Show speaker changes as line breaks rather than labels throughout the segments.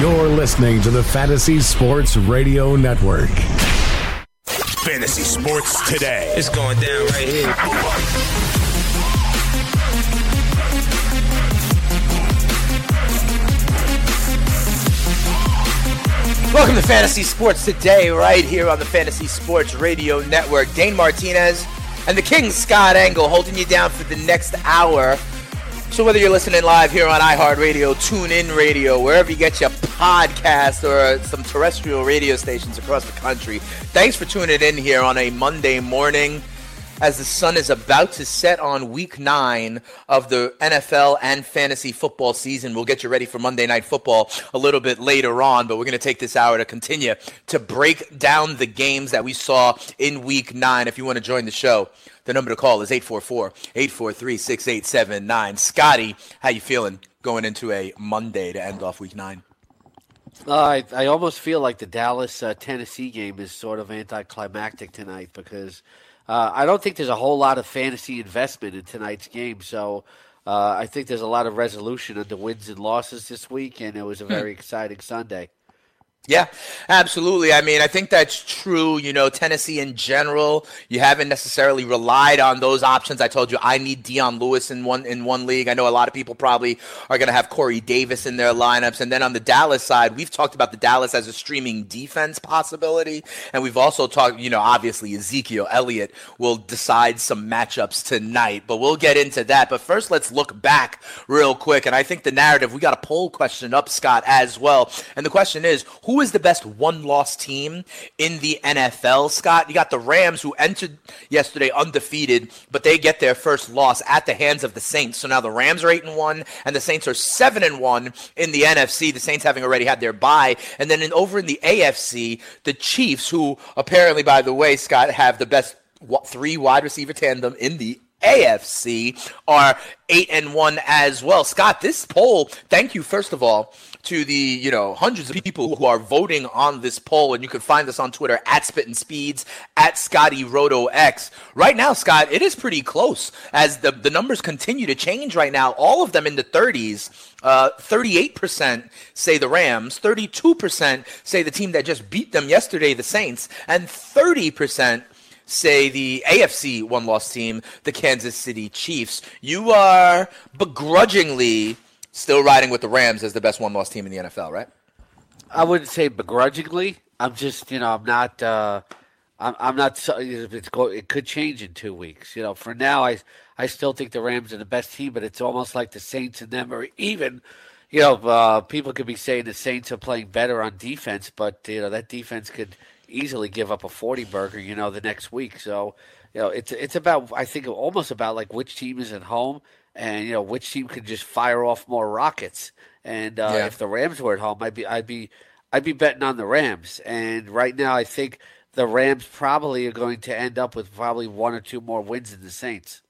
You're listening to the Fantasy Sports Radio Network.
Fantasy Sports Today.
It's going down right here.
Welcome to Fantasy Sports Today, right here on the Fantasy Sports Radio Network. Dane Martinez and the King Scott Engel holding you down for the next hour. So whether you're listening live here on iHeartRadio, TuneIn Radio, wherever you get your podcast or some terrestrial radio stations across the country, thanks for tuning in here on a Monday morning as the sun is about to set on week nine of the NFL and fantasy football season. We'll get you ready for Monday Night Football a little bit later on, but we're going to take this hour to continue to break down the games that we saw in week nine. If you want to join the show, the number to call is 844-843-6879. Scotty, how you feeling going into a Monday to end off week nine?
Uh, I, I almost feel like the Dallas uh, Tennessee game is sort of anticlimactic tonight because uh, I don't think there's a whole lot of fantasy investment in tonight's game. So uh, I think there's a lot of resolution of the wins and losses this week, and it was a very exciting Sunday.
Yeah, absolutely. I mean, I think that's true. You know, Tennessee in general, you haven't necessarily relied on those options. I told you I need Dion Lewis in one in one league. I know a lot of people probably are going to have Corey Davis in their lineups. And then on the Dallas side, we've talked about the Dallas as a streaming defense possibility, and we've also talked. You know, obviously Ezekiel Elliott will decide some matchups tonight, but we'll get into that. But first, let's look back real quick. And I think the narrative we got a poll question up, Scott, as well. And the question is, who is the best one-loss team in the NFL? Scott, you got the Rams who entered yesterday undefeated, but they get their first loss at the hands of the Saints. So now the Rams are eight and one, and the Saints are seven and one in the NFC. The Saints having already had their bye, and then in, over in the AFC, the Chiefs, who apparently, by the way, Scott, have the best three wide receiver tandem in the AFC are eight and one as well. Scott, this poll, thank you first of all to the you know hundreds of people who are voting on this poll, and you can find us on Twitter at Spittin' Speeds at Scotty Roto X. Right now, Scott, it is pretty close as the the numbers continue to change. Right now, all of them in the 30s. Uh, 38% say the Rams, 32% say the team that just beat them yesterday, the Saints, and 30% say the AFC one loss team, the Kansas City Chiefs. You are begrudgingly still riding with the Rams as the best one loss team in the NFL, right?
I wouldn't say begrudgingly. I'm just, you know, I'm not. Uh, I'm, I'm not. It's go, it could change in two weeks. You know, for now, I I still think the Rams are the best team, but it's almost like the Saints and them are even. You know, uh, people could be saying the Saints are playing better on defense, but you know that defense could easily give up a forty burger. You know, the next week. So, you know, it's it's about I think almost about like which team is at home and you know which team could just fire off more rockets. And uh, yeah. if the Rams were at home, I'd be I'd be I'd be betting on the Rams. And right now, I think the Rams probably are going to end up with probably one or two more wins than the Saints.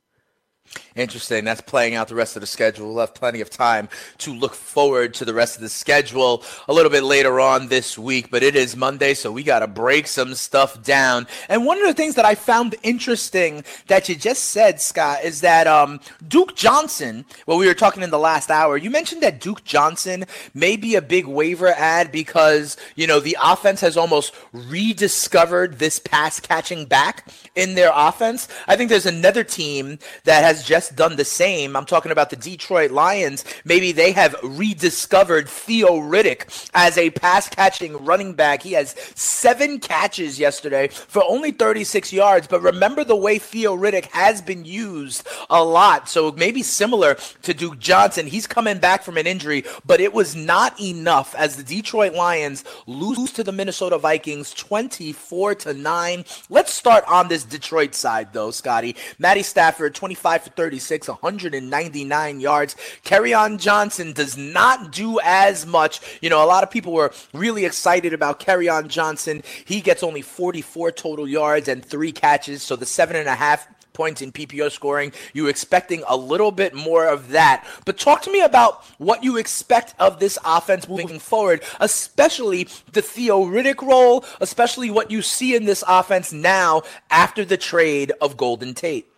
Interesting. That's playing out the rest of the schedule. We'll have plenty of time to look forward to the rest of the schedule a little bit later on this week, but it is Monday, so we got to break some stuff down. And one of the things that I found interesting that you just said, Scott, is that um, Duke Johnson, well, we were talking in the last hour, you mentioned that Duke Johnson may be a big waiver ad because, you know, the offense has almost rediscovered this pass catching back in their offense. I think there's another team that has has just done the same. I'm talking about the Detroit Lions. Maybe they have rediscovered Theo Riddick as a pass catching running back. He has seven catches yesterday for only 36 yards. But remember the way Theo Riddick has been used a lot. So maybe similar to Duke Johnson. He's coming back from an injury, but it was not enough as the Detroit Lions lose to the Minnesota Vikings 24 to 9. Let's start on this Detroit side though, Scotty. Matty Stafford 25 for 36, 199 yards. Kerryon Johnson does not do as much. You know, a lot of people were really excited about Kerryon Johnson. He gets only 44 total yards and three catches, so the seven and a half points in PPR scoring. You expecting a little bit more of that. But talk to me about what you expect of this offense moving forward, especially the Theo Riddick role, especially what you see in this offense now after the trade of Golden Tate.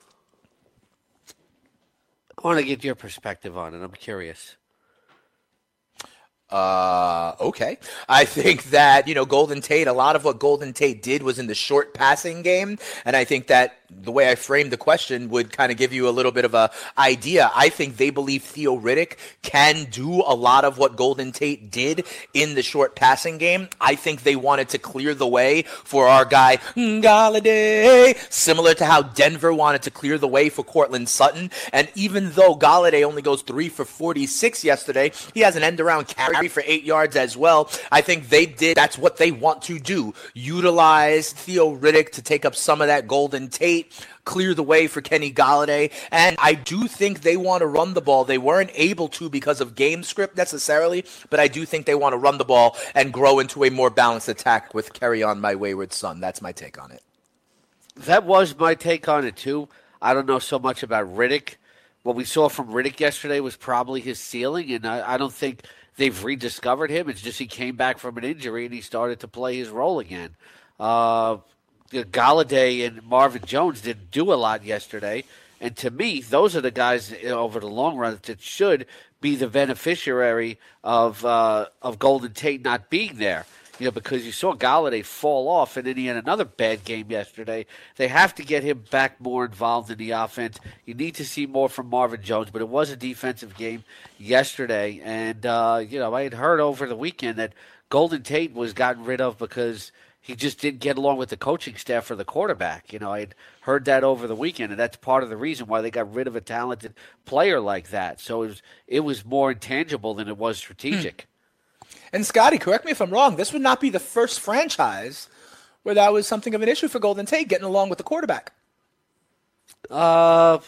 I want to get your perspective on it. I'm curious.
Uh, okay. I think that, you know, Golden Tate, a lot of what Golden Tate did was in the short passing game. And I think that the way I framed the question would kind of give you a little bit of a idea. I think they believe Theo Riddick can do a lot of what Golden Tate did in the short passing game. I think they wanted to clear the way for our guy Golladay, similar to how Denver wanted to clear the way for Courtland Sutton. And even though Golladay only goes three for 46 yesterday, he has an end around carry for eight yards as well. I think they did. That's what they want to do. Utilize Theo Riddick to take up some of that Golden Tate clear the way for Kenny Golladay. And I do think they want to run the ball. They weren't able to because of game script necessarily, but I do think they want to run the ball and grow into a more balanced attack with Carry On my wayward son. That's my take on it.
That was my take on it too. I don't know so much about Riddick. What we saw from Riddick yesterday was probably his ceiling, and I, I don't think they've rediscovered him. It's just he came back from an injury and he started to play his role again. Uh, Golladay and Marvin Jones didn't do a lot yesterday. And to me, those are the guys over the long run that should be the beneficiary of uh, of Golden Tate not being there. You know, because you saw Golladay fall off, and then he had another bad game yesterday. They have to get him back more involved in the offense. You need to see more from Marvin Jones, but it was a defensive game yesterday, and uh, you know I had heard over the weekend that Golden Tate was gotten rid of because he just didn't get along with the coaching staff for the quarterback. You know, I'd heard that over the weekend, and that's part of the reason why they got rid of a talented player like that. So it was it was more intangible than it was strategic.
Hmm. And Scotty, correct me if I'm wrong. This would not be the first franchise where that was something of an issue for Golden Tate getting along with the quarterback.
Uh,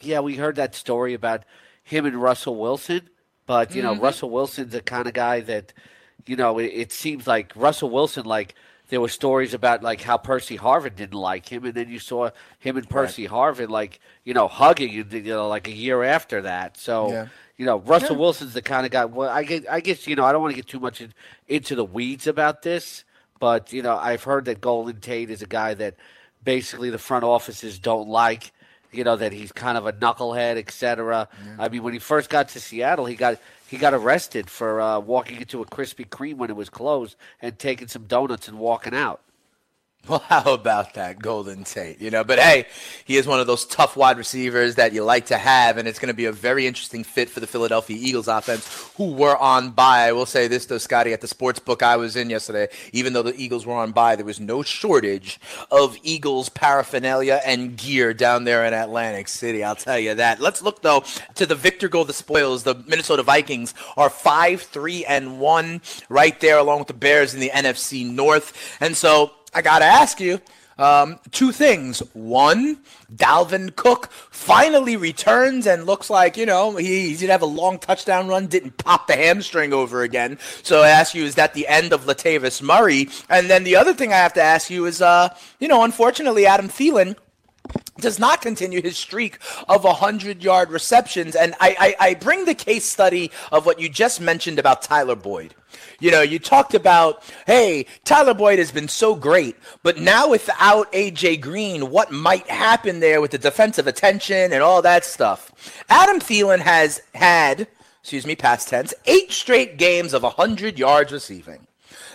yeah, we heard that story about him and Russell Wilson, but you know, mm-hmm. Russell Wilson's the kind of guy that you know, it, it seems like Russell Wilson, like there were stories about like how Percy Harvin didn't like him, and then you saw him and Percy right. Harvin like you know hugging, you know, like a year after that. So yeah. You know, Russell yeah. Wilson's the kind of guy. Well, I get, I guess you know, I don't want to get too much in, into the weeds about this, but you know, I've heard that Golden Tate is a guy that basically the front offices don't like. You know that he's kind of a knucklehead, etc. Yeah. I mean, when he first got to Seattle, he got he got arrested for uh, walking into a Krispy Kreme when it was closed and taking some donuts and walking out.
Well, how about that Golden Tate? You know, but hey, he is one of those tough wide receivers that you like to have, and it's going to be a very interesting fit for the Philadelphia Eagles offense, who were on bye. I will say this though, Scotty, at the sports book I was in yesterday, even though the Eagles were on bye, there was no shortage of Eagles paraphernalia and gear down there in Atlantic City. I'll tell you that. Let's look though to the victor go the spoils. The Minnesota Vikings are five, three, and one, right there along with the Bears in the NFC North, and so. I got to ask you um, two things. One, Dalvin Cook finally returns and looks like, you know, he, he did have a long touchdown run, didn't pop the hamstring over again. So I ask you, is that the end of Latavius Murray? And then the other thing I have to ask you is, uh, you know, unfortunately, Adam Thielen does not continue his streak of 100 yard receptions. And I, I, I, bring the case study of what you just mentioned about Tyler Boyd. You know, you talked about, hey, Tyler Boyd has been so great, but now without AJ Green, what might happen there with the defensive attention and all that stuff? Adam Thielen has had, excuse me, past tense, eight straight games of 100 yards receiving.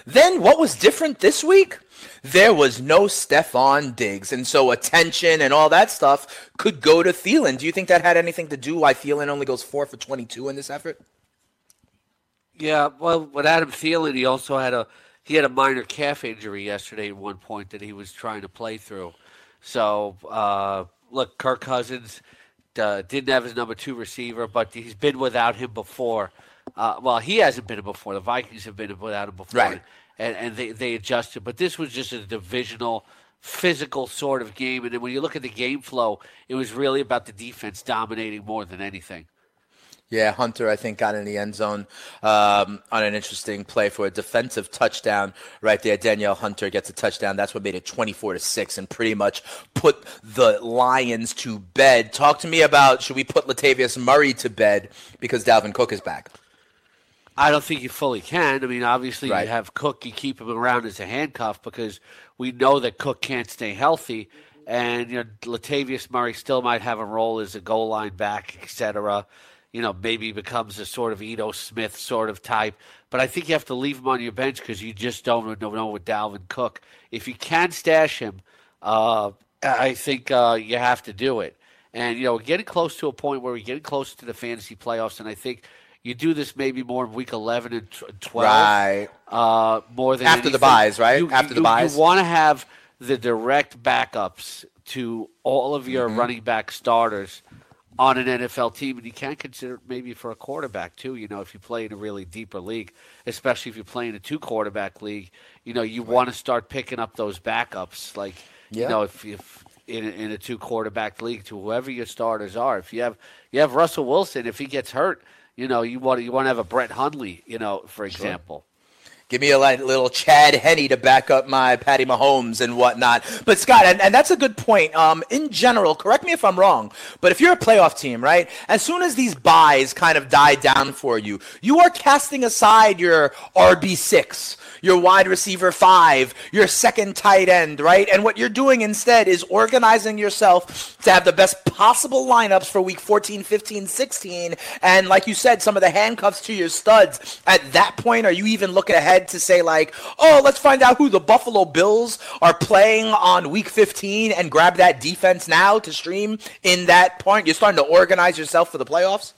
Then what was different this week? There was no Stefon Diggs. And so attention and all that stuff could go to Thielen. Do you think that had anything to do why Thielen only goes four for 22 in this effort?
Yeah, well, with Adam Thielen, he also had a he had a minor calf injury yesterday at one point that he was trying to play through. So, uh, look, Kirk Cousins uh, didn't have his number two receiver, but he's been without him before. Uh, well, he hasn't been before. The Vikings have been without him before.
Right
and, and they, they adjusted. But this was just a divisional physical sort of game. And then when you look at the game flow, it was really about the defense dominating more than anything.
Yeah, Hunter, I think, got in the end zone um, on an interesting play for a defensive touchdown right there. Danielle Hunter gets a touchdown. That's what made it 24 to 6 and pretty much put the Lions to bed. Talk to me about should we put Latavius Murray to bed because Dalvin Cook is back?
I don't think you fully can. I mean, obviously,
Right.
you have Cook, you keep him around as a handcuff because we know that Cook can't stay healthy. And, you know, Latavius Murray still might have a role as a goal line back, et cetera. You know, maybe becomes a sort of Ito Smith sort of type. But I think you have to leave him on your bench because you just don't know with Dalvin Cook. If you can stash him, uh, I think uh, you have to do it. And, you know, we're getting close to a point where we're getting close to the fantasy playoffs. And I think you do this maybe more in week 11 and 12.
Right.
Uh, more than
After the byes, right?
You,
After the byes.
You want to have the direct backups to all of your
Mm-hmm.
running back starters on an NFL team, and you can consider it maybe for a quarterback too. You know, if you play in a really deeper league, especially if you're playing a two quarterback league, you know, you want to start picking up those backups. Like,
Yeah.
you know, if if in a, in a two quarterback league to whoever your starters are, if you have you have Russell Wilson, if he gets hurt, you know, you want to, you want to have a Brett Hundley, you know, for example.
Give me a little Chad Henne to back up my Patty Mahomes and whatnot. But Scott, and, and that's a good point. Um, in general, correct me if I'm wrong, but if you're a playoff team, right? As soon as these byes kind of die down for you, you are casting aside your RB six, your wide receiver five, your second tight end, right? And what you're doing instead is organizing yourself to have the best possible lineups for week 14, 15, 16. And like you said, some of the handcuffs to your studs. At that point, are you even looking ahead to say, like, oh, let's find out who the Buffalo Bills are playing on week 15 and grab that defense now to stream in that point? You're starting to organize yourself for the playoffs?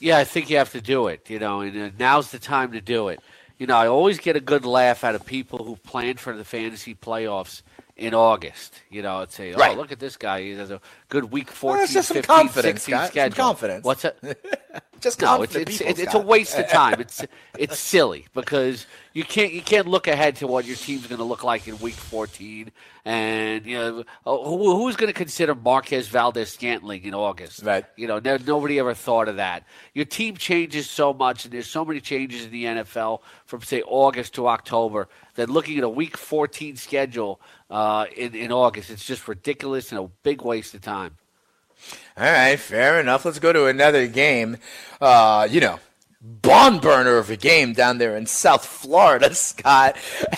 Yeah, I think you have to do it. You know, and uh, now's the time to do it. You know, I always get a good laugh out of people who plan for the fantasy playoffs in August. You know, and say, "Oh,
Right.
look at this guy. He has a good week
Well,
14,
it's just some confidence,
16
Scott. Some
schedule."
confidence.
What's that?
Just
No, it's it's,
people,
it's, it's a waste of time. It's it's silly because you can't you can't look ahead to what your team's going to look like in Week 14, and you know oh, who, who's going to consider Marquez Valdes-Scantling in August?
Right.
You know, no, nobody ever thought of that. Your team changes so much, and there's so many changes in the NFL from say August to October that looking at a Week 14 schedule uh, in in August, it's just ridiculous and a big waste of time.
All right, fair enough. Let's go to another game. Uh, you know, barn burner of a game down there in South Florida, Scott,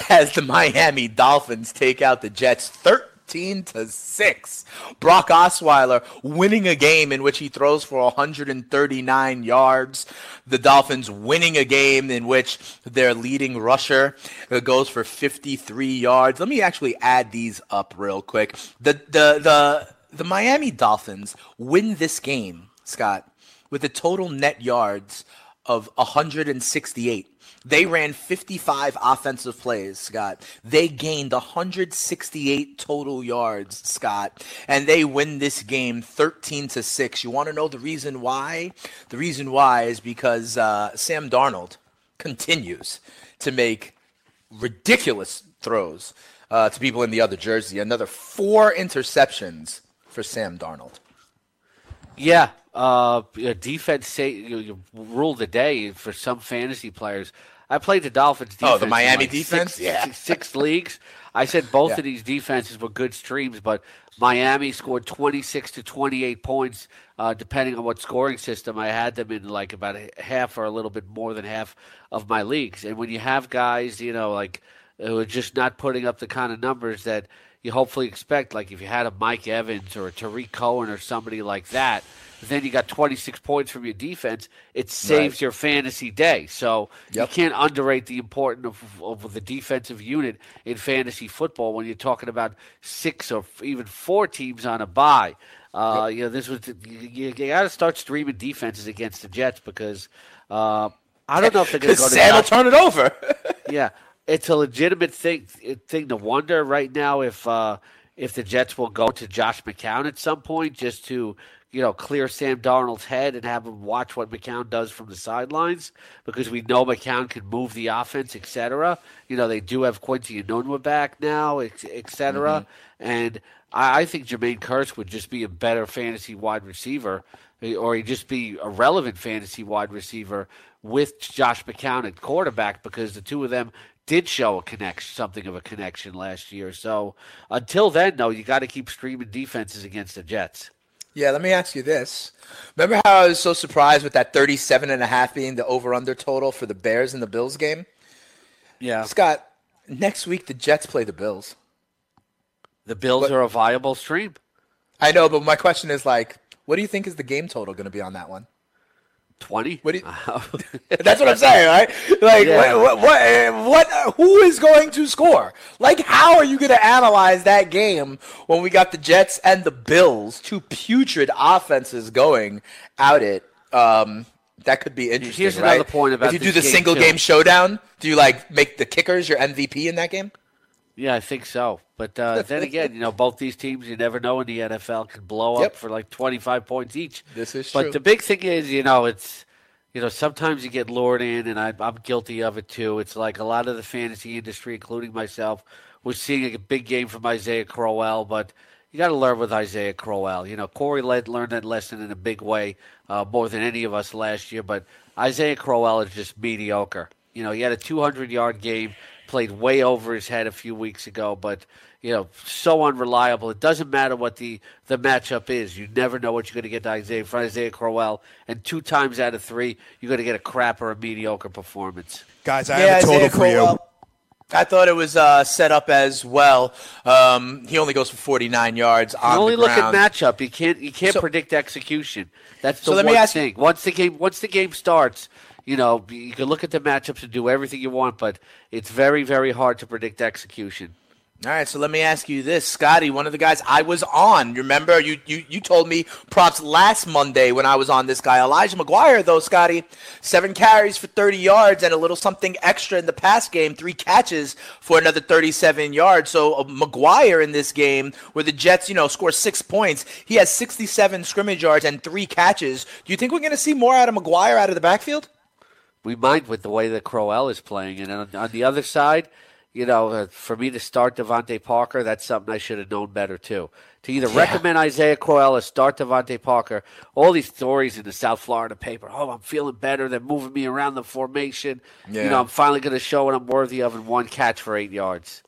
as the Miami Dolphins take out the Jets 13 to 6. Brock Osweiler winning a game in which he throws for 139 yards. The Dolphins winning a game in which their leading rusher uh, goes for 53 yards. Let me actually add these up real quick. The the the the Miami Dolphins win this game, Scott, with a total net yards of 168. They ran 55 offensive plays, Scott. They gained 168 total yards, Scott, and they win this game 13 to 6. You want to know the reason why? The reason why is because uh, Sam Darnold continues to make ridiculous throws uh, to people in the other jersey. Another four interceptions for Sam Darnold.
Yeah, uh, defense say you, you rule the day for some fantasy players. I played the Dolphins.
Oh,
Defense
the
in
Miami
like
defense?
Six,
Yeah.
six- six leagues. I said both
Yeah.
of these defenses were good streams, but Miami scored twenty six to twenty eight points, uh, depending on what scoring system I had them in. Like about half or a little bit more than half of my leagues. And when you have guys, you know, like who are just not putting up the kind of numbers that you hopefully expect. Like if you had a Mike Evans or a Tarik Cohen or somebody like that, then you got 26 points from your defense. It saves
Right.
your fantasy day. So
Yep.
you can't underrate the importance of, of the defensive unit in fantasy football when you're talking about six or even four teams on a bye. Uh, You know, this was you, you got to start streaming defenses against the Jets because uh, I don't know if they're going to go to
Sam will turn it over.
yeah, it's a legitimate thing thing to wonder right now if uh, if the Jets will go to Josh McCown at some point just to you know, clear Sam Darnold's head and have him watch what McCown does from the sidelines because we know McCown can move the offense, etc. You know, they do have Quincy Enunwa back now, etc. Mm-hmm. And I, I think Jermaine Kearse would just be a better fantasy wide receiver, or he'd just be a relevant fantasy wide receiver with Josh McCown at quarterback because the two of them did show a connection, something of a connection last year. So until then, though, you got to keep streaming defenses against the Jets.
Yeah, let me ask you this. Remember how I was so surprised with that 37 and a half being the over under total for the Bears and the Bills game?
Yeah.
Scott, next week the Jets play the Bills.
The Bills what? are a viable stream.
I know, but my question is like, what do you think is the game total going to be on that one?
Twenty.
What? You, that's what I'm saying, right? Like, yeah. what, what, what, Who is going to score? Like, how are you going to analyze that game when we got the Jets and the Bills, two putrid offenses going out it? Um, that could be interesting.
Here's
right?
another point about
if you do the
game
single
too.
game showdown. Do you like make the kickers your MVP in that game?
Yeah, I think so. But uh, then again, you know, both these teams, you never know in the NFL, can blow
yep.
up for like 25 points each.
This is
but
true.
the big thing is, you know, it's, you know, sometimes you get lured in, and I, I'm guilty of it too. It's like a lot of the fantasy industry, including myself, was seeing a big game from Isaiah Crowell, but you got to learn with Isaiah Crowell. You know, Corey led, learned that lesson in a big way, uh, more than any of us last year. But Isaiah Crowell is just mediocre. You know, he had a 200 yard game played way over his head a few weeks ago, but you know, so unreliable. It doesn't matter what the, the matchup is. You never know what you're going to get to Isaiah from Isaiah Crowell, and two times out of three, you're going to get a crap or a mediocre performance.
Guys, I yeah, have a total Isaiah for Crowell. you.
I thought it was uh, set up as well. Um, he only goes for 49 yards on
you only
the
look
ground.
at matchup. You can't you can't so, predict execution. That's the
so let
one
me ask,
thing. Once the game once the game starts, you know, you can look at the matchups and do everything you want, but it's very, very hard to predict execution.
All right, so let me ask you this, Scotty, one of the guys I was on. Remember, you, you you told me props last Monday when I was on this guy, Elijah McGuire, though, Scotty. Seven carries for 30 yards and a little something extra in the pass game, three catches for another 37 yards. So uh, McGuire in this game, where the Jets, you know, score six points, he has 67 scrimmage yards and three catches. Do you think we're going to see more out of McGuire out of the backfield?
We mind with the way that Crowell is playing. And on, on the other side, you know, uh, for me to start DeVante Parker, that's something I should have known better too. To either yeah. recommend Isaiah Crowell or start DeVante Parker, all these stories in the South Florida paper. Oh, I'm feeling better. They're moving me around the formation. Yeah. You know, I'm finally going to show what I'm worthy of in one catch for eight yards.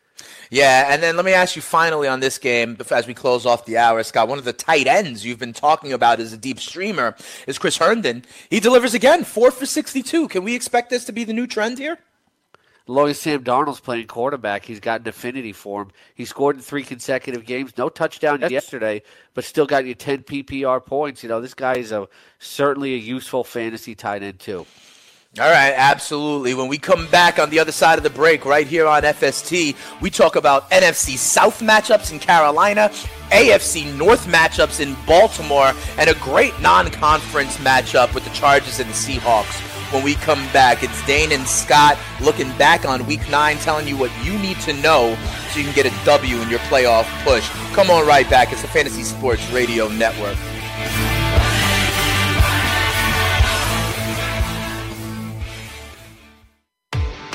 Yeah, and then let me ask you finally on this game as we close off the hour, Scott. One of the tight ends you've been talking about as a deep streamer is Chris Herndon. He delivers again, four for 62. Can we expect this to be the new trend here?
As long as Sam Darnold's playing quarterback, he's got an affinity for him. He scored in three consecutive games, no touchdown yesterday, but still got you 10 PPR points. You know, this guy is a certainly a useful fantasy tight end too.
All right, absolutely. When we come back on the other side of the break, right here on FST, we talk about NFC South matchups in Carolina, AFC North matchups in Baltimore, and a great non conference matchup with the Chargers and the Seahawks. When we come back, it's Dane and Scott looking back on week nine, telling you what you need to know so you can get a W in your playoff push. Come on right back. It's the Fantasy Sports Radio Network.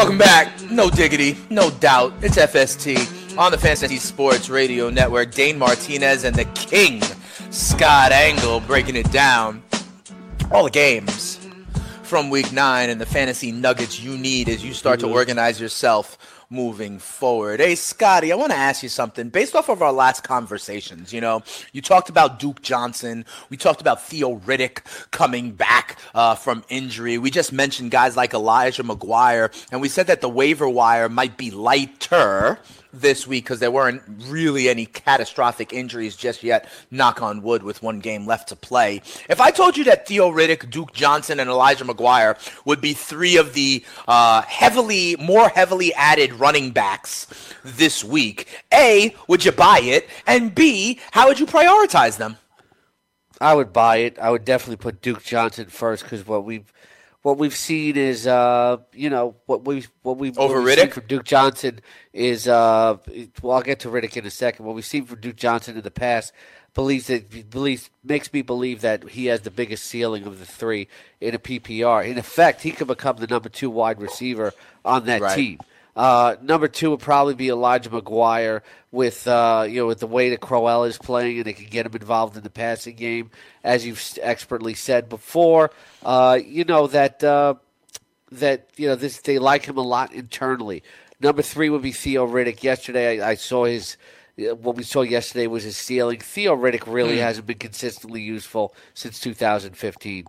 Welcome back. No diggity, no doubt. It's FST on the Fantasy Sports Radio Network. Dane Martinez and the King, Scott Engel, breaking it down. All the games from week nine and the fantasy nuggets you need as you start to mm-hmm. organize yourself moving forward. Hey, Scotty, I want to ask you something. Based off of our last conversations, you know, you talked about Duke Johnson. We talked about Theo Riddick coming back uh, from injury. We just mentioned guys like Elijah McGuire, and we said that the waiver wire might be lighter this week because there weren't really any catastrophic injuries just yet. Knock on wood, with one game left to play. If I told you that Theo Riddick, Duke Johnson, and Elijah McGuire would be three of the uh, heavily, more heavily added running backs this week, A, would you buy it? And B, how would you prioritize them?
I would buy it. I would definitely put Duke Johnson first because what we've what we've seen is, uh, you know, what we what we
over
what we've
Riddick
seen from Duke Johnson is, uh, well, I'll get to Riddick in a second. What we've seen from Duke Johnson in the past believes that believes makes me believe that he has the biggest ceiling of the three in a PPR. In effect, he could become the number two wide receiver on that
Right.
team. Uh, number two would probably be Elijah McGuire with uh, you know with the way that Crowell is playing and it can get him involved in the passing game, as you've expertly said before. Uh, you know that uh, that you know this they like him a lot internally. Number three would be Theo Riddick. Yesterday, I, I saw his. uh, What we saw yesterday was his ceiling. Theo Riddick really hasn't been consistently useful since 2015.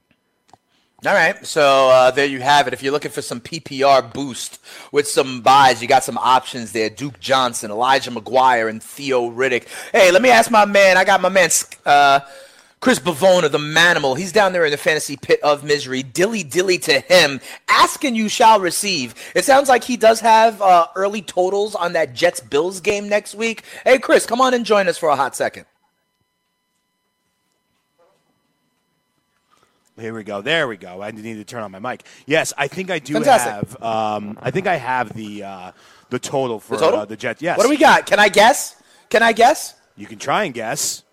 All right, so uh, there you have it. If you're looking for some PPR boost with some byes, you got some options there. Duke Johnson, Elijah McGuire, and Theo Riddick. Hey, let me ask my man. I got my man uh, Chris Bivona, the Manimal. He's down there in the fantasy pit of misery. Dilly dilly to him. Ask and you shall receive. It sounds like he does have uh, early totals on that Jets Bills game next week. Hey, Chris, come on and join us for a hot second.
Here we go. There we go. I need to turn on my mic. Yes, I think I do
Fantastic.
have. Um, I think I have the uh, the total for
The total?
Uh, the Jets. Yes.
What do we got? Can I guess? Can I guess?
You can try and guess.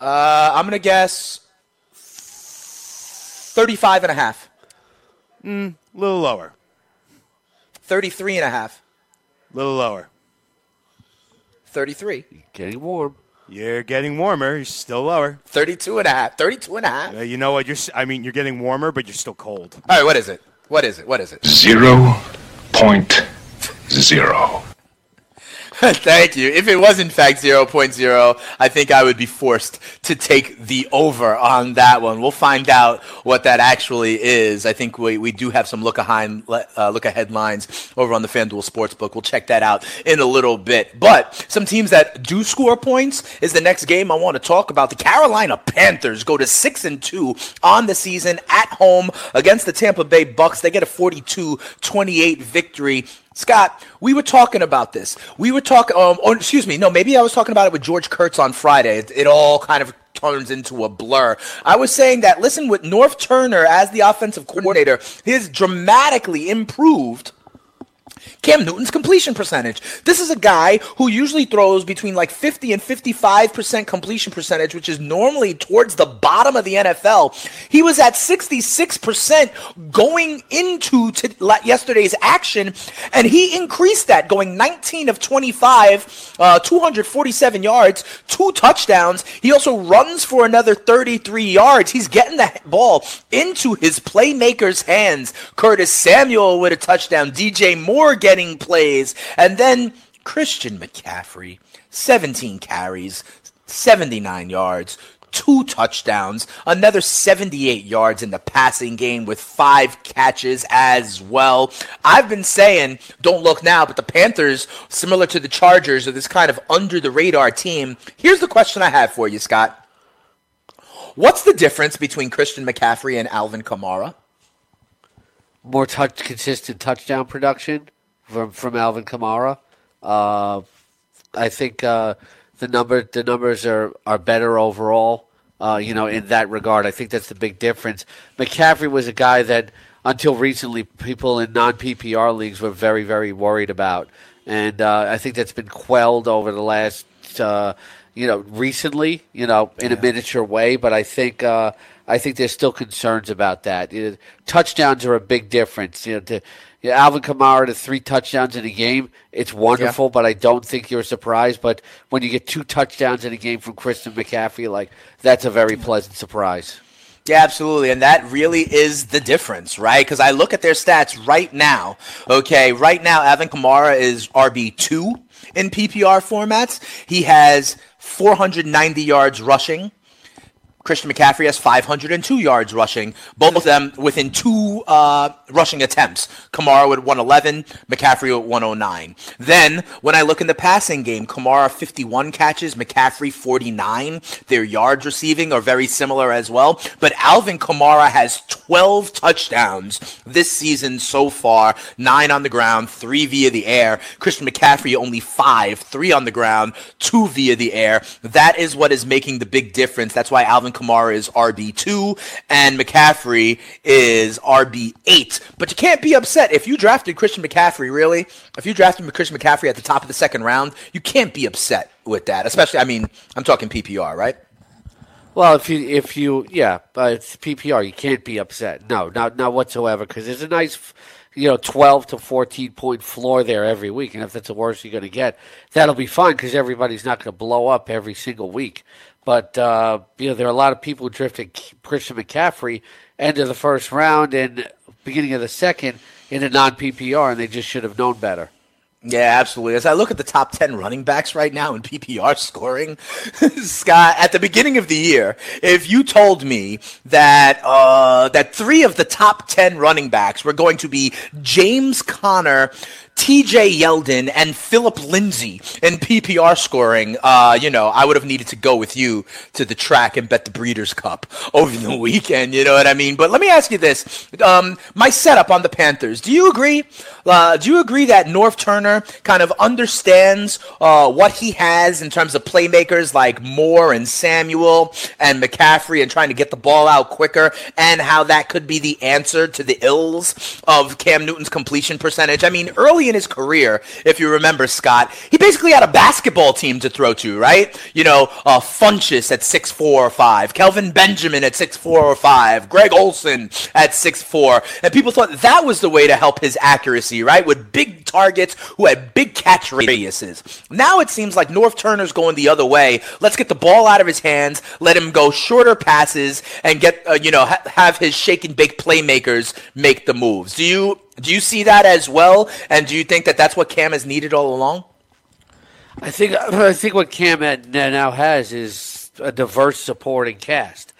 Uh, I'm going to guess 35 and a half.
A little lower.
33 and a half.
A little lower.
33.
Getting warm.
You're getting warmer. You're still lower.
32 and a half. 32 and a half.
Uh, you know what? You're. s- I mean, you're getting warmer, but you're still cold.
All right, what is it? What is it? What is it?
Zero point zero.
Thank you. If it was in fact 0.0, I think I would be forced to take the over on that one. We'll find out what that actually is. I think we, we do have some look ahead, uh, look ahead lines over on the FanDuel Sportsbook. We'll check that out in a little bit. But some teams that do score points is the next game I want to talk about. The Carolina Panthers go to 6 and 2 on the season at home against the Tampa Bay Bucs. They get a 42-28 victory. Scott, we were talking about this. We were talking, um, excuse me, no, maybe I was talking about it with George Kurtz on Friday. It, it all kind of turns into a blur. I was saying that, listen, with Norv Turner as the offensive coordinator, he's dramatically improved Cam Newton's completion percentage. This is a guy who usually throws between like 50 and 55% completion percentage, which is normally towards the bottom of the NFL. He was at 66% going into to yesterday's action, and he increased that, going 19 of 25, uh, 247 yards, two touchdowns. He also runs for another 33 yards. He's getting the ball into his playmakers' hands. Curtis Samuel with a touchdown, DJ Moore getting plays, and then Christian McCaffrey, 17 carries, 79 yards, two touchdowns, another 78 yards in the passing game with five catches as well. I've been saying, don't look now, but the Panthers, similar to the Chargers, are this kind of under the radar team. Here's the question I have for you, Scott. What's the difference between Christian McCaffrey and Alvin Kamara?
more touch consistent touchdown production from from Alvin Kamara. Uh, I think uh, the number the numbers are are better overall. Uh, you know, in that regard, I think that's the big difference. McCaffrey was a guy that until recently people in non PPR leagues were very very worried about, and uh, I think that's been quelled over the last. Uh, you know, recently, you know, in a miniature way, but I think uh, I think there's still concerns about that. You know, touchdowns are a big difference. You know, to know, Alvin Kamara to three touchdowns in a game, it's wonderful, but I don't think you're surprised. But when you get two touchdowns in a game from Christian McCaffrey, like that's a very pleasant surprise.
Yeah, absolutely. And that really is the difference, right? Because I look at their stats right now. Okay, right now, Alvin Kamara is RB2 in PPR formats. He has 490 yards rushing. Christian McCaffrey has 502 yards rushing, both of them within two uh, rushing attempts. Kamara with 111, McCaffrey with 109. Then, when I look in the passing game, Kamara 51 catches, McCaffrey 49. Their yards receiving are very similar as well. But Alvin Kamara has 12 touchdowns this season so far, nine on the ground, three via the air. Christian McCaffrey only five, three on the ground, two via the air. That is what is making the big difference. That's why Alvin Kamara is RB2 and McCaffrey is RB8. But you can't be upset if you drafted Christian McCaffrey, really. If you drafted Christian McCaffrey at the top of the second round, you can't be upset with that. Especially, I mean, I'm talking PPR, right?
Well, if you if you yeah, but it's PPR, you can't be upset. No, not not whatsoever, because there's a nice, you know, twelve to fourteen point floor there every week, and if that's the worst you're going to get, that'll be fine because everybody's not going to blow up every single week. But uh, you know, there are a lot of people who drifted Christian McCaffrey end of the first round and beginning of the second in a non PPR, and they just should have known better.
Yeah, absolutely. As I look at the top 10 running backs right now in PPR scoring, Scott, at the beginning of the year, if you told me that uh, that three of the top 10 running backs were going to be James Conner, TJ Yeldon and Philip Lindsay in PPR scoring, uh, you know, I would have needed to go with you to the track and bet the Breeders' Cup over the weekend. You know what I mean? But let me ask you this: um, my setup on the Panthers. Do you agree? Uh, do you agree that Norv Turner kind of understands uh, what he has in terms of playmakers like Moore and Samuel and McCaffrey, and trying to get the ball out quicker, and how that could be the answer to the ills of Cam Newton's completion percentage? I mean, early in his career, if you remember, Scott, he basically had a basketball team to throw to, right? You know, uh, Funchess at six four or 5, Kelvin Benjamin at six four or 5, Greg Olsen at six four, And people thought that was the way to help his accuracy, right? With big targets who had big catch radiuses. Now it seems like Norv Turner's going the other way. Let's get the ball out of his hands, let him go shorter passes, and get, uh, you know, ha- have his shake and bake playmakers make the moves. Do you do you see that as well? And do you think that that's what Cam has needed all along?
I think I think what Cam now has is a diverse supporting cast.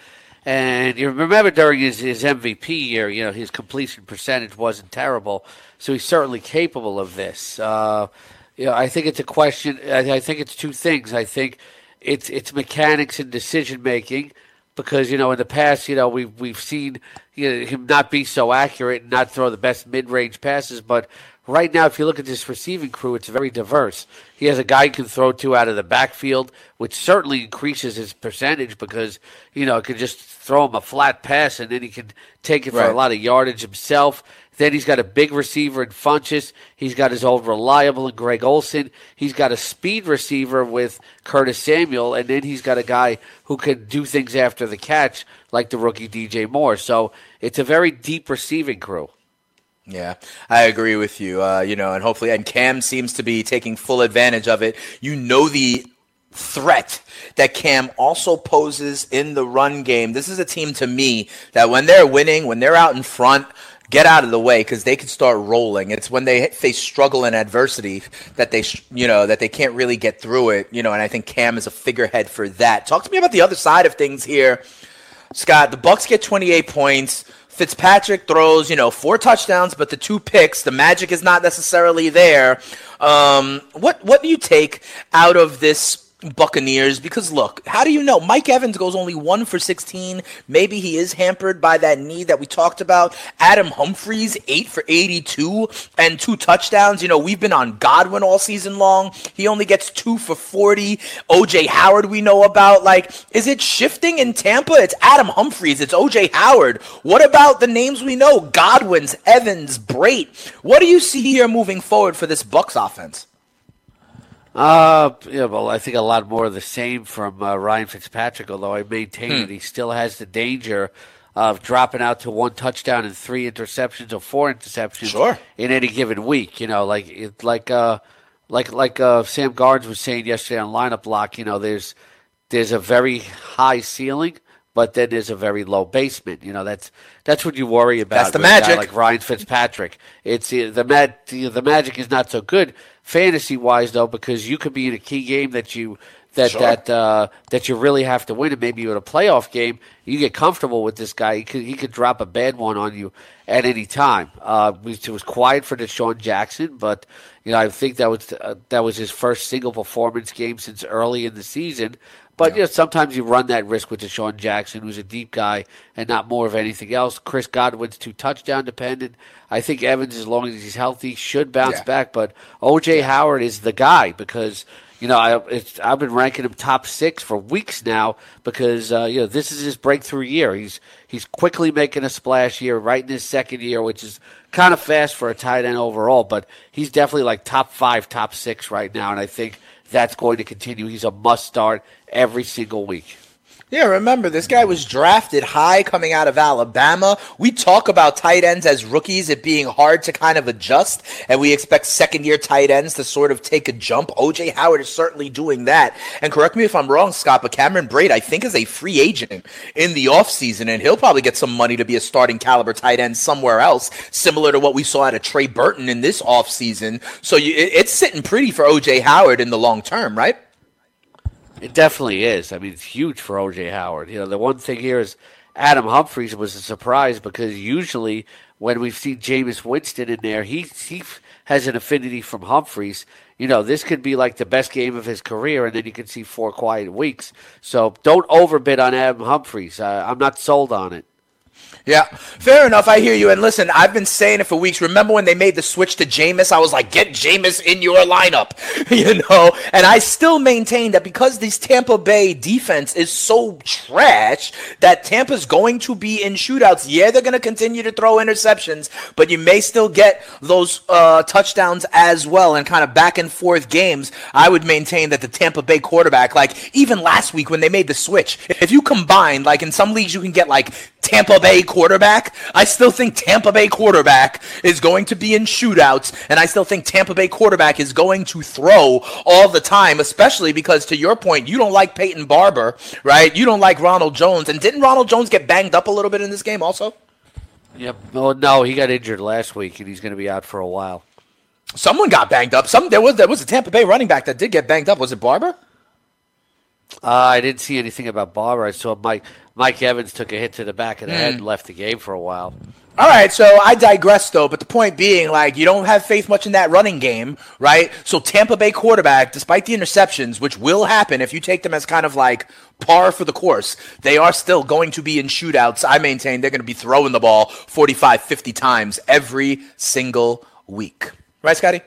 And you remember during his, his MVP year, you know, his completion percentage wasn't terrible, so he's certainly capable of this. Uh, you know, I think it's a question. I, I think it's two things. I think it's it's mechanics and decision making because you know in the past you know we've we've seen you know, him not be so accurate and not throw the best mid range passes, but right now if you look at this receiving crew, it's very diverse. He has a guy he can throw to out of the backfield, which certainly increases his percentage because you know it can just throw him a flat pass and then he can take it for right. a lot of yardage himself. Then he's got a big receiver in Funchess. He's got his old reliable in Greg Olsen. He's got a speed receiver with Curtis Samuel, and then he's got a guy who can do things after the catch, like the rookie DJ Moore. So it's a very deep receiving crew.
Yeah, I agree with you. Uh, you know, and hopefully, and Cam seems to be taking full advantage of it. You know the threat that Cam also poses in the run game. This is a team to me that when they're winning, when they're out in front, get out of the way because they can start rolling. It's when they face struggle and adversity that they, you know, that they can't really get through it. You know, and I think Cam is a figurehead for that. Talk to me about the other side of things here, Scott. The Bucs get 28 points. Fitzpatrick throws, you know, four touchdowns, but the two picks. The magic is not necessarily there. Um, what what do you take out of this Buccaneers because look, how do you know? Mike Evans goes only one for 16. Maybe he is hampered by that knee that we talked about. Adam Humphries, eight for 82 and two touchdowns. You know, we've been on Godwin all season long. He only gets two for 40. OJ Howard, we know about. Like, is it shifting in Tampa? It's Adam Humphries, it's OJ Howard. What about the names we know? Godwin's, Evans, Brate. What do you see here moving forward for this Bucs offense?
Uh, yeah, well, I think a lot more of the same from uh, Ryan Fitzpatrick, although I maintain hmm. that he still has the danger of dropping out to one touchdown and three interceptions or four interceptions
sure.
in any given week. You know, like like uh, like like uh, Sam Gardens was saying yesterday on lineup block. You know, there's there's a very high ceiling, but then there's a very low basement. You know, that's that's what you worry about.
That's the
with a guy
magic.
like Ryan Fitzpatrick. It's uh, the mag- the magic is not so good fantasy wise though because you could be in a key game that you that
Sure.
that uh, that you really have to win, and maybe in a playoff game, you get comfortable with this guy. He could he could drop a bad one on you at any time. Uh, it was quiet for DeSean Jackson, but you know I think that was uh, that was his first single performance game since early in the season. But you know sometimes you run that risk with DeSean Jackson, who's a deep guy and not more of anything else. Chris Godwin's too touchdown dependent. I think Evans, as long as he's healthy, should bounce
Yeah.
back. But OJ Howard is the guy because you know, I, it's, I've been ranking him top six for weeks now because uh, you know this is his breakthrough year. He's he's quickly making a splash here, right in his second year, which is kind of fast for a tight end overall. But he's definitely like top five, top six right now, and I think that's going to continue. He's a must start every single week.
Yeah, remember this guy was drafted high coming out of Alabama. We talk about tight ends as rookies, it being hard to kind of adjust, and we expect second year tight ends to sort of take a jump. OJ Howard is certainly doing that. And correct me if I'm wrong, Scott, but Cameron Brate, I think, is a free agent in the offseason, and he'll probably get some money to be a starting caliber tight end somewhere else, similar to what we saw out of Trey Burton in this offseason. So you, it, it's sitting pretty for OJ Howard in the long term, right?
It definitely is. I mean, it's huge for OJ Howard. You know, the one thing here is Adam Humphries was a surprise because usually when we've seen Jameis Winston in there, he he has an affinity from Humphries. You know, this could be like the best game of his career, and then you can see four quiet weeks. So don't overbid on Adam Humphries. I'm not sold on it.
Yeah, fair enough. I hear you. And listen, I've been saying it for weeks. Remember when they made the switch to Jameis? I was like, get Jameis in your lineup, you know? And I still maintain that because this Tampa Bay defense is so trash that Tampa's going to be in shootouts. Yeah, they're going to continue to throw interceptions, but you may still get those uh, touchdowns as well and kind of back and forth games. I would maintain that the Tampa Bay quarterback, like even last week when they made the switch, if you combine, like in some leagues, you can get like Tampa Bay quarterback. I still think Tampa Bay quarterback is going to be in shootouts, and I still think Tampa Bay quarterback is going to throw all the time, especially because, to your point, you don't like Peyton Barber, right? You don't like Ronald Jones, and didn't Ronald Jones get banged up a little bit in this game also?
Yep. Oh no, he got injured last week, and he's going to be out for a while.
Someone got banged up. Some there was there was a Tampa Bay running back that did get banged up. Was it Barber?
Uh, I didn't see anything about Barber. I saw Mike Mike Evans took a hit to the back of the head and left the game for a while.
All right, so I digress though, but the point being, like, you don't have faith much in that running game, right? So Tampa Bay quarterback, despite the interceptions, which will happen if you take them as kind of like par for the course, they are still going to be in shootouts. I maintain they're going to be throwing the ball 45, 50 times every single week. Right, Scotty?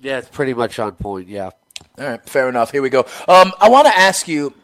Yeah, it's pretty much on point. Yeah.
All right, fair enough. Here we go. Um, I want to ask you,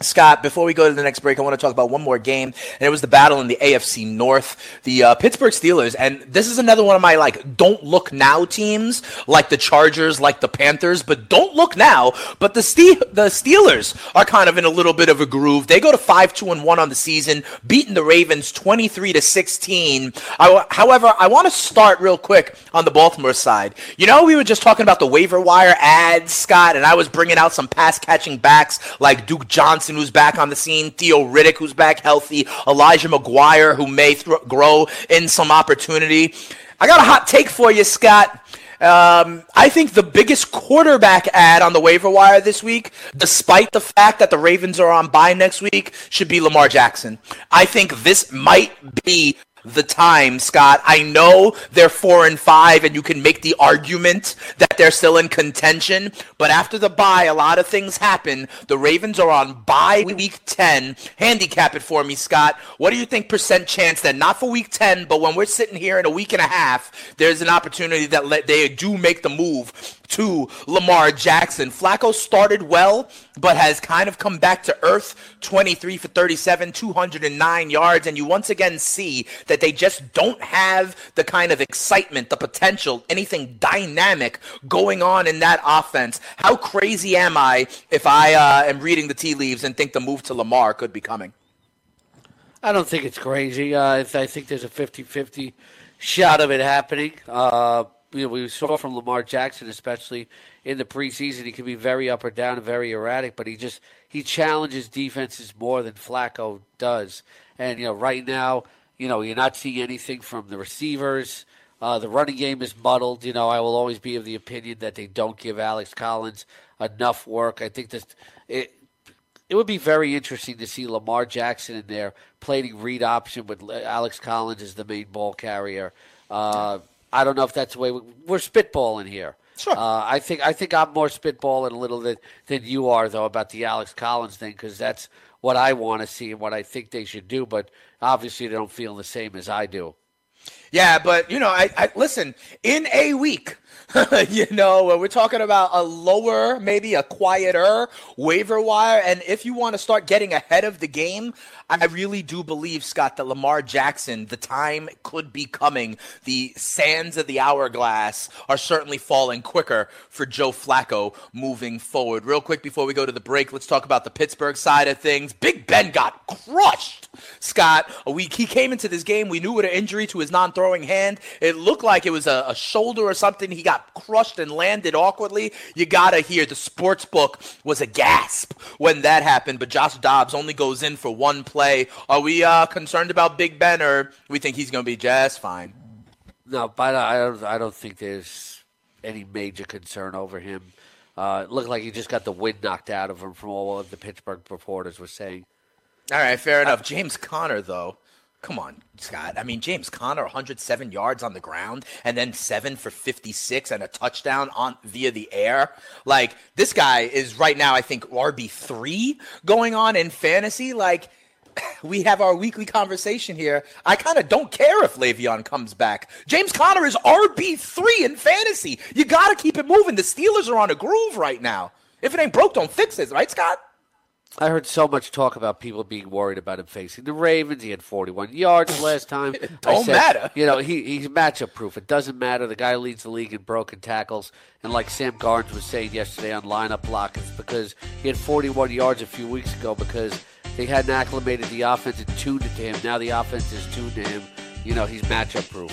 Scott, before we go to the next break, I want to talk about one more game, and it was the battle in the AFC North, the uh, Pittsburgh Steelers, and this is another one of my like don't look now teams, like the Chargers, like the Panthers, but don't look now. But the Ste- the Steelers are kind of in a little bit of a groove. They go to five two and one on the season, beating the Ravens twenty three to sixteen. However, I want to start real quick on the Baltimore side. You know, we were just talking about the waiver wire ads, Scott, and I was bringing out some pass catching backs like Duke Johnson, who's back on the scene, Theo Riddick, who's back healthy, Elijah McGuire, who may thro- grow in some opportunity. I got a hot take for you, Scott. Um, I think the biggest quarterback ad on the waiver wire this week, despite the fact that the Ravens are on bye next week, should be Lamar Jackson. I think this might be the time, Scott. I know they're four and five, and you can make the argument that they're still in contention. But after the bye, a lot of things happen. The Ravens are on bye week ten. Handicap it for me, Scott. What do you think percent chance that not for week ten, but when we're sitting here in a week and a half, there's an opportunity that they do make the move to Lamar Jackson. Flacco started well, but has kind of come back to earth 23 for 37, 209 yards. And you once again see that they just don't have the kind of excitement, the potential, anything dynamic going on in that offense. How crazy am I if I uh, am reading the tea leaves and think the move to Lamar could be coming?
I don't think it's crazy. Uh, I think there's a 50 50 shot of it happening. Uh, you know, we saw from Lamar Jackson, especially in the preseason, he can be very up or down and very erratic, but he just he challenges defenses more than Flacco does. And you know, right now, you know, you're not seeing anything from the receivers. Uh, the running game is muddled. You know, I will always be of the opinion that they don't give Alex Collins enough work. I think that it it would be very interesting to see Lamar Jackson in there playing read option with Alex Collins as the main ball carrier. Uh, I don't know if that's the way we, we're spitballing here.
Sure.
Uh, I think I think I'm more spitballing a little bit than you are though about the Alex Collins thing because that's what I want to see and what I think they should do. But obviously, they don't feel the same as I do.
Yeah, but you know, I, I listen in a week. you know, we're talking about a lower, maybe a quieter waiver wire. And if you want to start getting ahead of the game, I really do believe, Scott, that Lamar Jackson, the time could be coming. The sands of the hourglass are certainly falling quicker for Joe Flacco moving forward. Real quick before we go to the break, let's talk about the Pittsburgh side of things. Big Ben got crushed, Scott. Week he came into this game, we knew what an injury to his non-throwing hand. It looked like it was a, a shoulder or something. He got crushed and landed awkwardly. You gotta hear the sports book was a gasp when that happened. But Josh Dobbs only goes in for one play. Are we uh, concerned about Big Ben, or we think he's gonna be just fine?
No, but I don't. I don't think there's any major concern over him. Uh, it looked like he just got the wind knocked out of him from all of the Pittsburgh reporters were saying.
All right, fair enough. James Conner, though, come on, Scott. I mean, James Conner, 107 yards on the ground, and then seven for 56 and a touchdown on via the air. Like this guy is right now, I think RB three going on in fantasy. Like we have our weekly conversation here. I kind of don't care if Le'Veon comes back. James Conner is RB three in fantasy. You got to keep it moving. The Steelers are on a groove right now. If it ain't broke, don't fix it, right, Scott?
I heard so much talk about people being worried about him facing the Ravens. He had 41 yards last time.
It don't matter.
You know, he, he's matchup proof. It doesn't matter. The guy leads the league in broken tackles. And like Sam Garnes was saying yesterday on lineup block, it's because he had 41 yards a few weeks ago because they hadn't acclimated the offense and tuned it to him. Now the offense is tuned to him. You know, he's matchup proof.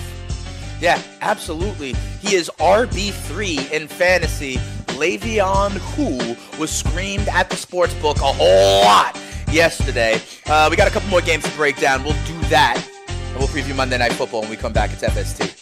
Yeah, absolutely. He is RB3 in fantasy. Le'Veon Who was screamed at the sports book a whole lot yesterday. Uh, we got a couple more games to break down. We'll do that. And we'll preview Monday Night Football when we come back. It's FST.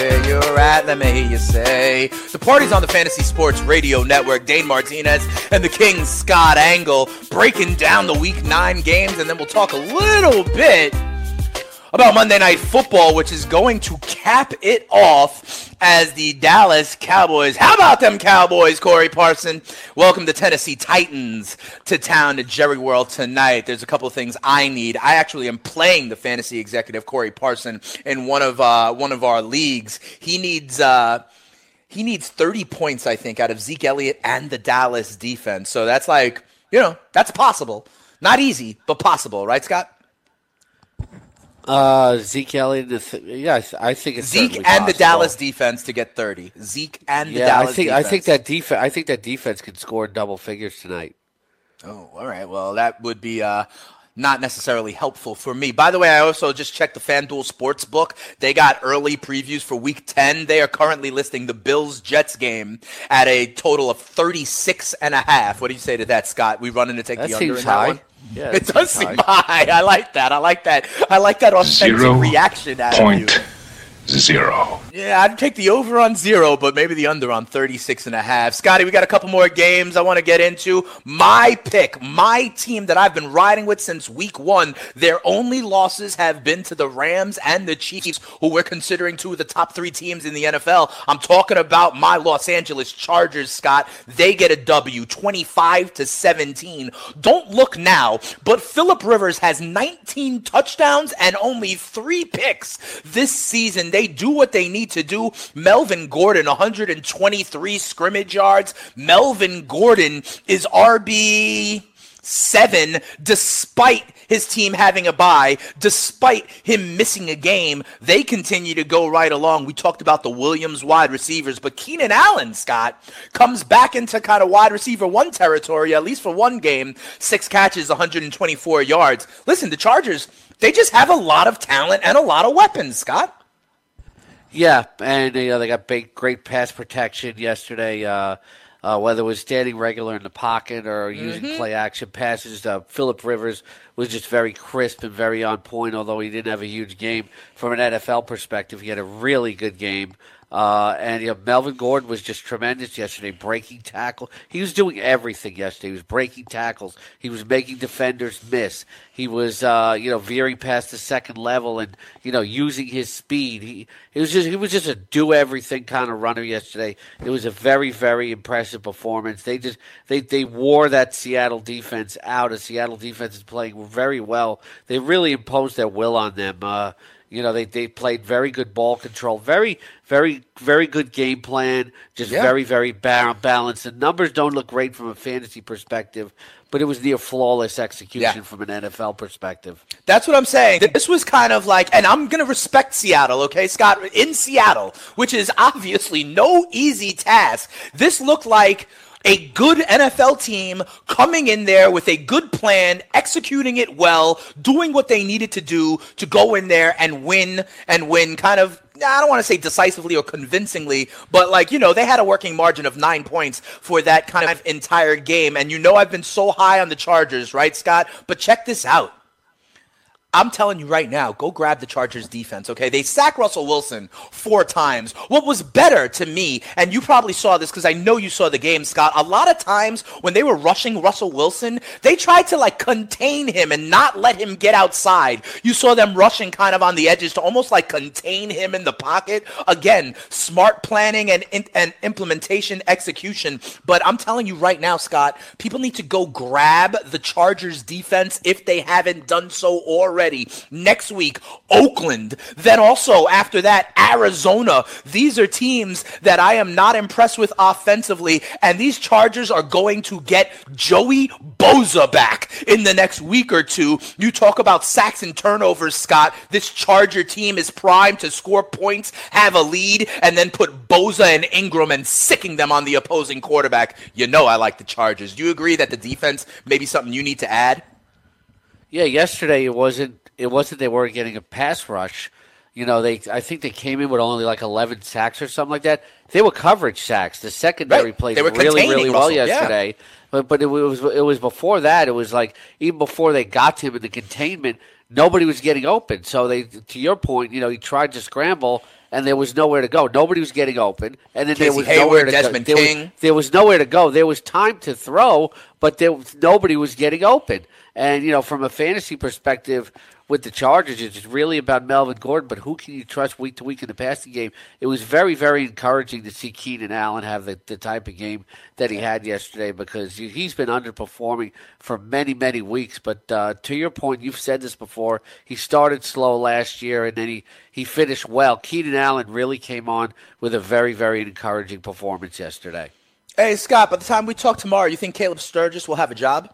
Where you're at, let me hear you say. The party's on the Fantasy Sports Radio Network. Dane Martinez and the King Scott Engel breaking down the week nine games, and then we'll talk a little bit about Monday Night Football, which is going to cap it off as the Dallas Cowboys. How about them Cowboys, Corey Parson? Welcome the Tennessee Titans to town to Jerry World tonight. There's a couple of things I need. I actually am playing the fantasy executive Corey Parson in one of uh, one of our leagues. He needs. Uh, he needs 30 points, I think, out of Zeke Elliott and the Dallas defense. So that's like, you know, that's possible. Not easy, but possible, right, Scott?
Uh, Zeke Elliott, the th- yeah, I th- I think it's
Zeke and the. Dallas defense to get 30. Zeke and the
Yeah,
Dallas
I think
defense.
I think that defense. I think that defense can score double figures tonight.
Oh, all right. Well, that would be uh, not necessarily helpful for me. By the way, I also just checked the FanDuel Sportsbook. They got early previews for Week 10. They are currently listing the Bills-Jets game at a total of 36 and a half. What do you say to that, Scott? We running to take
That
the under in that
high.
one?
Yeah,
it does
seems
seem high. I like that. I like that. I like that authentic
Zero
reaction out of you.
Zero.
Yeah, I'd take the over on zero, but maybe the under on 36 and a half. Scotty, we got a couple more games I want to get into. My pick, my team that I've been riding with since week one, their only losses have been to the Rams and the Chiefs, who we're considering two of the top three teams in the NFL. I'm talking about my Los Angeles Chargers, Scott. They get a W, 25 to 17. Don't look now, but Philip Rivers has 19 touchdowns and only three picks this season. They do what they need to do. Melvin Gordon, 123 scrimmage yards. Melvin Gordon is RB seven despite his team having a bye, despite him missing a game. They continue to go right along. We talked about the Williams wide receivers, but Keenan Allen, Scott, comes back into kind of wide receiver one territory, at least for one game. Six catches, 124 yards. Listen, the Chargers, they just have a lot of talent and a lot of weapons, Scott.
Yeah, and you know they got big, great pass protection yesterday. Uh, uh, whether it was standing regular in the pocket or using
Mm-hmm.
play action passes, uh, Philip Rivers was just very crisp and very on point. Although he didn't have a huge game from an NFL perspective, he had a really good game. Uh, and you know, Melvin Gordon was just tremendous yesterday, breaking tackle. He was doing everything yesterday. He was breaking tackles. He was making defenders miss. He was, uh, you know, veering past the second level and you know using his speed. He, he was just he was just a do everything kind of runner yesterday. It was a very very impressive performance. They just they they wore that Seattle defense out. As Seattle defense is playing very well. They really imposed their will on them. Uh, you know, they, they played very good ball control, very, very, very good game plan, just
Yeah.
very, very ba- balanced. The numbers don't look great from a fantasy perspective, but it was near flawless execution
Yeah.
from an NFL perspective.
That's what I'm saying. This was kind of like, and I'm going to respect Seattle, okay, Scott? In Seattle, which is obviously no easy task, this looked like a good NFL team coming in there with a good plan, executing it well, doing what they needed to do to go in there and win and win kind of. I don't want to say decisively or convincingly, but like, you know, they had a working margin of nine points for that kind of entire game. And you know, I've been so high on the Chargers, right, Scott? But check this out. I'm telling you right now, go grab the Chargers defense, okay? They sacked Russell Wilson four times. What was better to me, and you probably saw this because I know you saw the game, Scott, a lot of times when they were rushing Russell Wilson, they tried to like contain him and not let him get outside. You saw them rushing kind of on the edges to almost like contain him in the pocket. Again, smart planning and, and implementation execution. But I'm telling you right now, Scott, people need to go grab the Chargers defense if they haven't done so already. Next week, Oakland. Then also after that, Arizona. These are teams that I am not impressed with offensively, and these Chargers are going to get Joey Bosa back in the next week or two. You talk about sacks and turnovers, Scott. This Charger team is primed to score points, have a lead, and then put Boza and Ingram and sicking them on the opposing quarterback. You know I like the Chargers. Do you agree that the defense may be something you need to add?
Yeah, yesterday it wasn't it wasn't they weren't getting a pass rush. You know, they I think they came in with only like eleven sacks or something like that. They were coverage sacks. The secondary
Right.
played really really well
Russell, yeah.
yesterday. But but it was it was before that. It was like even before they got to him in the containment, nobody was getting open. So they to your point, you know, he tried to scramble and there was nowhere to go. Nobody was getting open, and then there was
Hayward,
nowhere to
Desmond
go. There was, there was nowhere to go. There was time to throw, but there was, nobody was getting open. And you know, from a fantasy perspective, with the Chargers, it's really about Melvin Gordon. But who can you trust week to week in the passing game? It was very, very encouraging to see Keenan Allen have the, the type of game that he had yesterday because he- he's been underperforming for many, many weeks. But uh, to your point, you've said this before. He started slow last year, and then he he finished well. Keenan Allen really came on with a very, very encouraging performance yesterday.
Hey, Scott, by the time we talk tomorrow, you think Caleb Sturgis will have a job?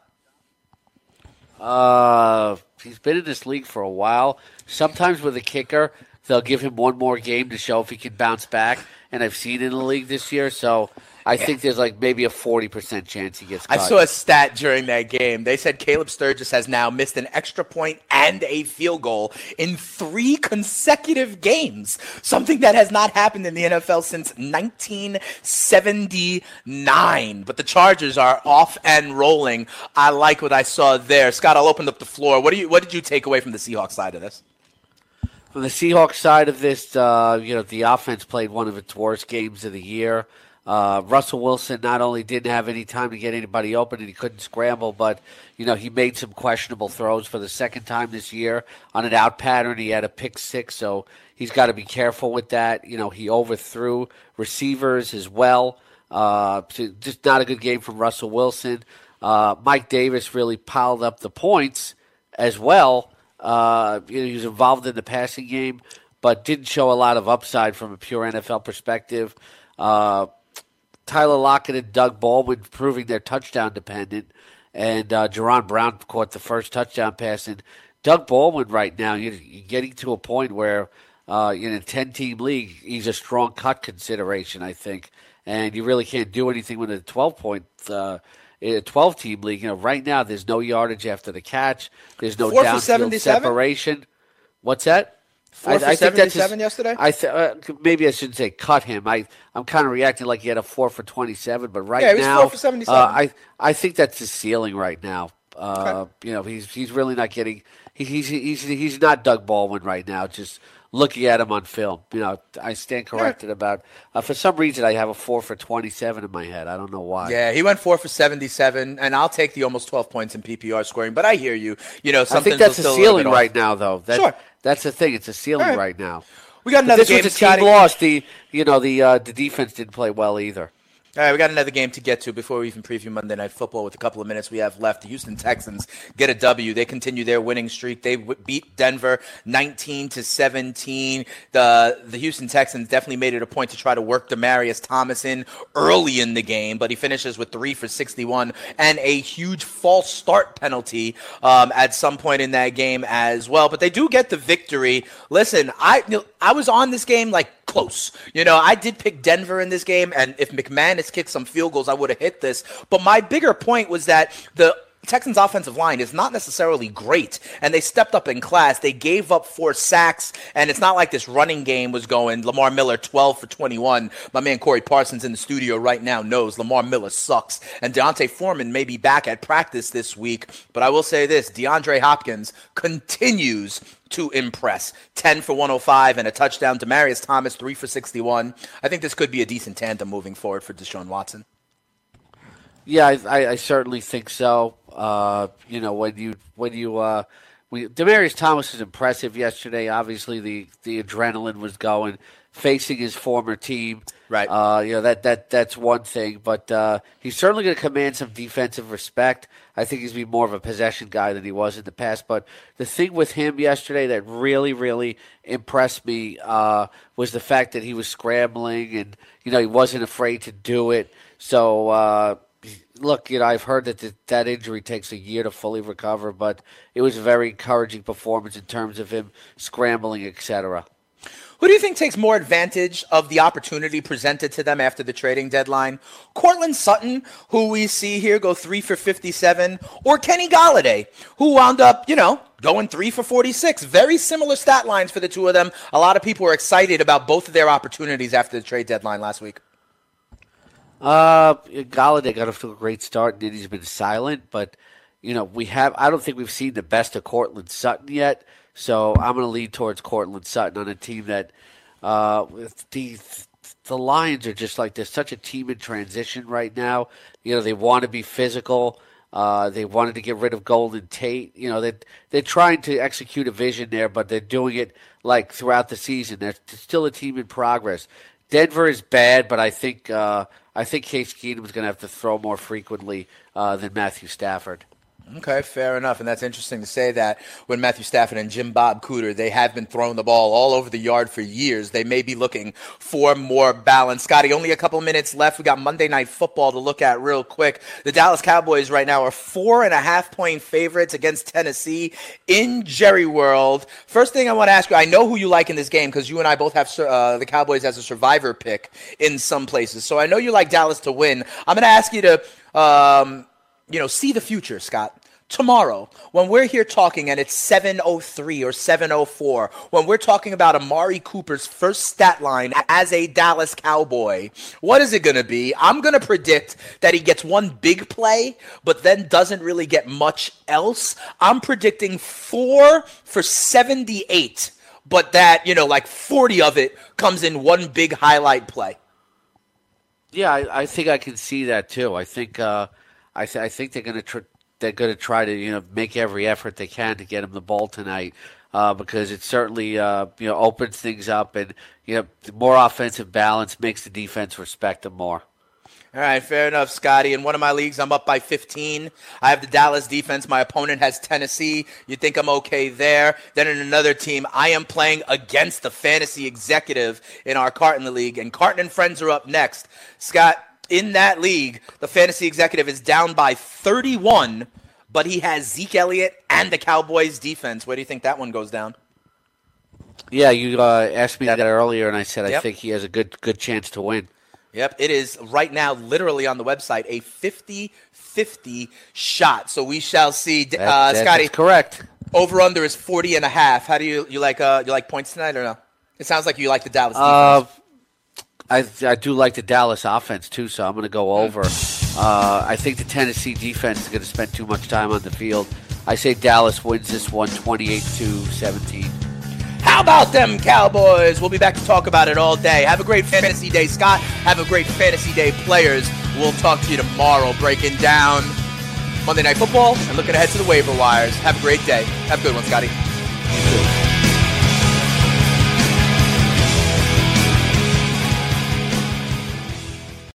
Uh, he's been in this league for a while. Sometimes with a kicker, they'll give him one more game to show if he can bounce back. And I've seen in the league this year, so I think there's like maybe a forty percent chance he gets.
I saw a stat during that game. They said Caleb Sturgis has now missed an extra point and a field goal in three consecutive games, something that has not happened in the NFL since 1979. But the Chargers are off and rolling. I like what I saw there. Scott, I'll open up the floor. What do you? What did you take away from the Seahawks side of this?
from the Seahawks side of this, uh, you know, the offense played one of its worst games of the year. Uh, Russell Wilson not only didn't have any time to get anybody open and he couldn't scramble, but you know he made some questionable throws for the second time this year on an out pattern. He had a pick six, so he's got to be careful with that. You know he overthrew receivers as well. Uh, so just not a good game from Russell Wilson. Uh, Mike Davis really piled up the points as well. Uh, you know, he was involved in the passing game, but didn't show a lot of upside from a pure NFL perspective. Uh, Tyler Lockett and Doug Baldwin proving they're touchdown dependent, and uh, Jaron Brown caught the first touchdown pass. And Doug Baldwin right now, you're, you're getting to a point where uh, in a 10 team league, he's a strong cut consideration, I think. And you really can't do anything with a 12 point. Uh, a 12 team league, you know, right now there's no yardage after the catch. There's no
Four
downfield separation. What's that?
Four for 77 yesterday?
I th- uh, maybe I shouldn't say cut him. I I'm kind of reacting like he had a four for 27, but right
Yeah,
now,
four for 77.
Uh, I I think that's his ceiling right now. Uh, You know, he's he's really not getting. He, he's he's he's not Doug Baldwin right now. Just looking at him on film, you know, I stand corrected about. Uh, for some reason, I have a four for 27 in my head. I don't know why.
Yeah, he went four for 77, and I'll take the almost 12 points in PPR scoring, but I hear you. You know,
I think that's a ceiling
off.
right now, though. That,
Sure.
That's the thing. It's a ceiling
right.
right now.
We got
But
another
this
game,
was a team
Scotty.
loss. The you know the uh, the defense didn't play well either.
All right, we got another game to get to before we even preview Monday Night Football with a couple of minutes we have left. The Houston Texans get a W. They continue their winning streak. They w- beat Denver 19 to 17. The the Houston Texans definitely made it a point to try to work Demaryius Thomas in early in the game, but he finishes with 3 for 61 and a huge false start penalty um, at some point in that game as well. But they do get the victory. Listen, I I was on this game like close. You know, I did pick Denver in this game, and if McManus kicked some field goals, I would have hit this. But my bigger point was that the Texans offensive line is not necessarily great, and they stepped up in class. They gave up four sacks, and it's not like this running game was going. Lamar Miller, 12 for 21. My man Corey Parsons in the studio right now knows Lamar Miller sucks, and D'Onta Foreman may be back at practice this week. But I will say this DeAndre Hopkins continues to impress. 10 for 105 and a touchdown. Demaryius Thomas, 3 for 61. I think this could be a decent tandem moving forward for Deshaun Watson.
Yeah, I, I, I certainly think so. Uh, you know, when you when you uh, when, Demaryius Thomas was impressive yesterday. Obviously, the the adrenaline was going. Facing his former team,
Right.
Uh, you know that that that's one thing, but uh, he's certainly going to command some defensive respect. I think he's be more of a possession guy than he was in the past. But the thing with him yesterday that really, really impressed me uh, was the fact that he was scrambling and you know he wasn't afraid to do it. So uh, look, you know, I've heard that th- that injury takes a year to fully recover, but it was a very encouraging performance in terms of him scrambling, etc.
Who do you think takes more advantage of the opportunity presented to them after the trading deadline? Courtland Sutton, who we see here go three for 57, or Kenny Golladay, who wound up, you know, going three for 46. Very similar stat lines for the two of them. A lot of people were excited about both of their opportunities after the trade deadline last week.
Uh, Golladay got off to a great start, and he's been silent. But you know, we have. I don't think we've seen the best of Courtland Sutton yet. So I'm going to lean towards Courtland Sutton on a team that, uh, the the Lions are just like there's such a team in transition right now. You know, they want to be physical. Uh, they wanted to get rid of Golden Tate. You know, they they're trying to execute a vision there, but they're doing it like throughout the season. They're still a team in progress. Denver is bad, but I think uh, I think Case Keenum is going to have to throw more frequently uh, than Matthew Stafford.
Okay, fair enough. And that's interesting to say that when Matthew Stafford and Jim Bob Cooter, they have been throwing the ball all over the yard for years. They may be looking for more balance. Scotty, only a couple minutes left. We got Monday Night Football to look at real quick. The Dallas Cowboys right now are four and a half point favorites against Tennessee in Jerry World. First thing I want to ask you, I know who you like in this game because you and I both have uh, the Cowboys as a survivor pick in some places. So I know you like Dallas to win. I'm going to ask you to. Um, you know, see the future, Scott. Tomorrow, when we're here talking and it's 703 or 704, when we're talking about Amari Cooper's first stat line as a Dallas Cowboy, what is it going to be? I'm going to predict that he gets one big play, but then doesn't really get much else. I'm predicting four for 78 but that, you know, like 40 of it comes in one big highlight play.
Yeah, I, I think I can see that too. I think uh, I, th- I think they're going to tr- they're going to try to you know make every effort they can to get him the ball tonight uh, because it certainly uh, you know opens things up and you know more offensive balance makes the defense respect them more.
All right, fair enough, Scotty. In one of my leagues, I'm up by 15. I have the Dallas defense. My opponent has Tennessee. You think I'm okay there? Then in another team, I am playing against the fantasy executive in our Carton League, and Carton and friends are up next. Scott, in that league, the fantasy executive is down by 31, but he has Zeke Elliott and the Cowboys defense. Where do you think that one goes down?
Yeah, you uh, asked me that earlier, and I said
Yep.
I think he has a good good chance to win.
Yep, it is right now, literally on the website, a 50 50 shot. So we shall see. Uh,
that-
Scotty,
that's correct.
over under is 40 and a half. How do you, you like uh, you like points tonight or no? It sounds like you like the Dallas defense.
Uh, I I do like the Dallas offense too, so I'm going to go over. Uh, I think the Tennessee defense is going to spend too much time on the field. I say Dallas wins this one, 28 to 17.
How about them Cowboys? We'll be back to talk about it all day. Have a great fantasy day, Scott. Have a great fantasy day, players. We'll talk to you tomorrow, breaking down Monday Night Football and looking ahead to the waiver wires. Have a great day. Have a good one, Scotty.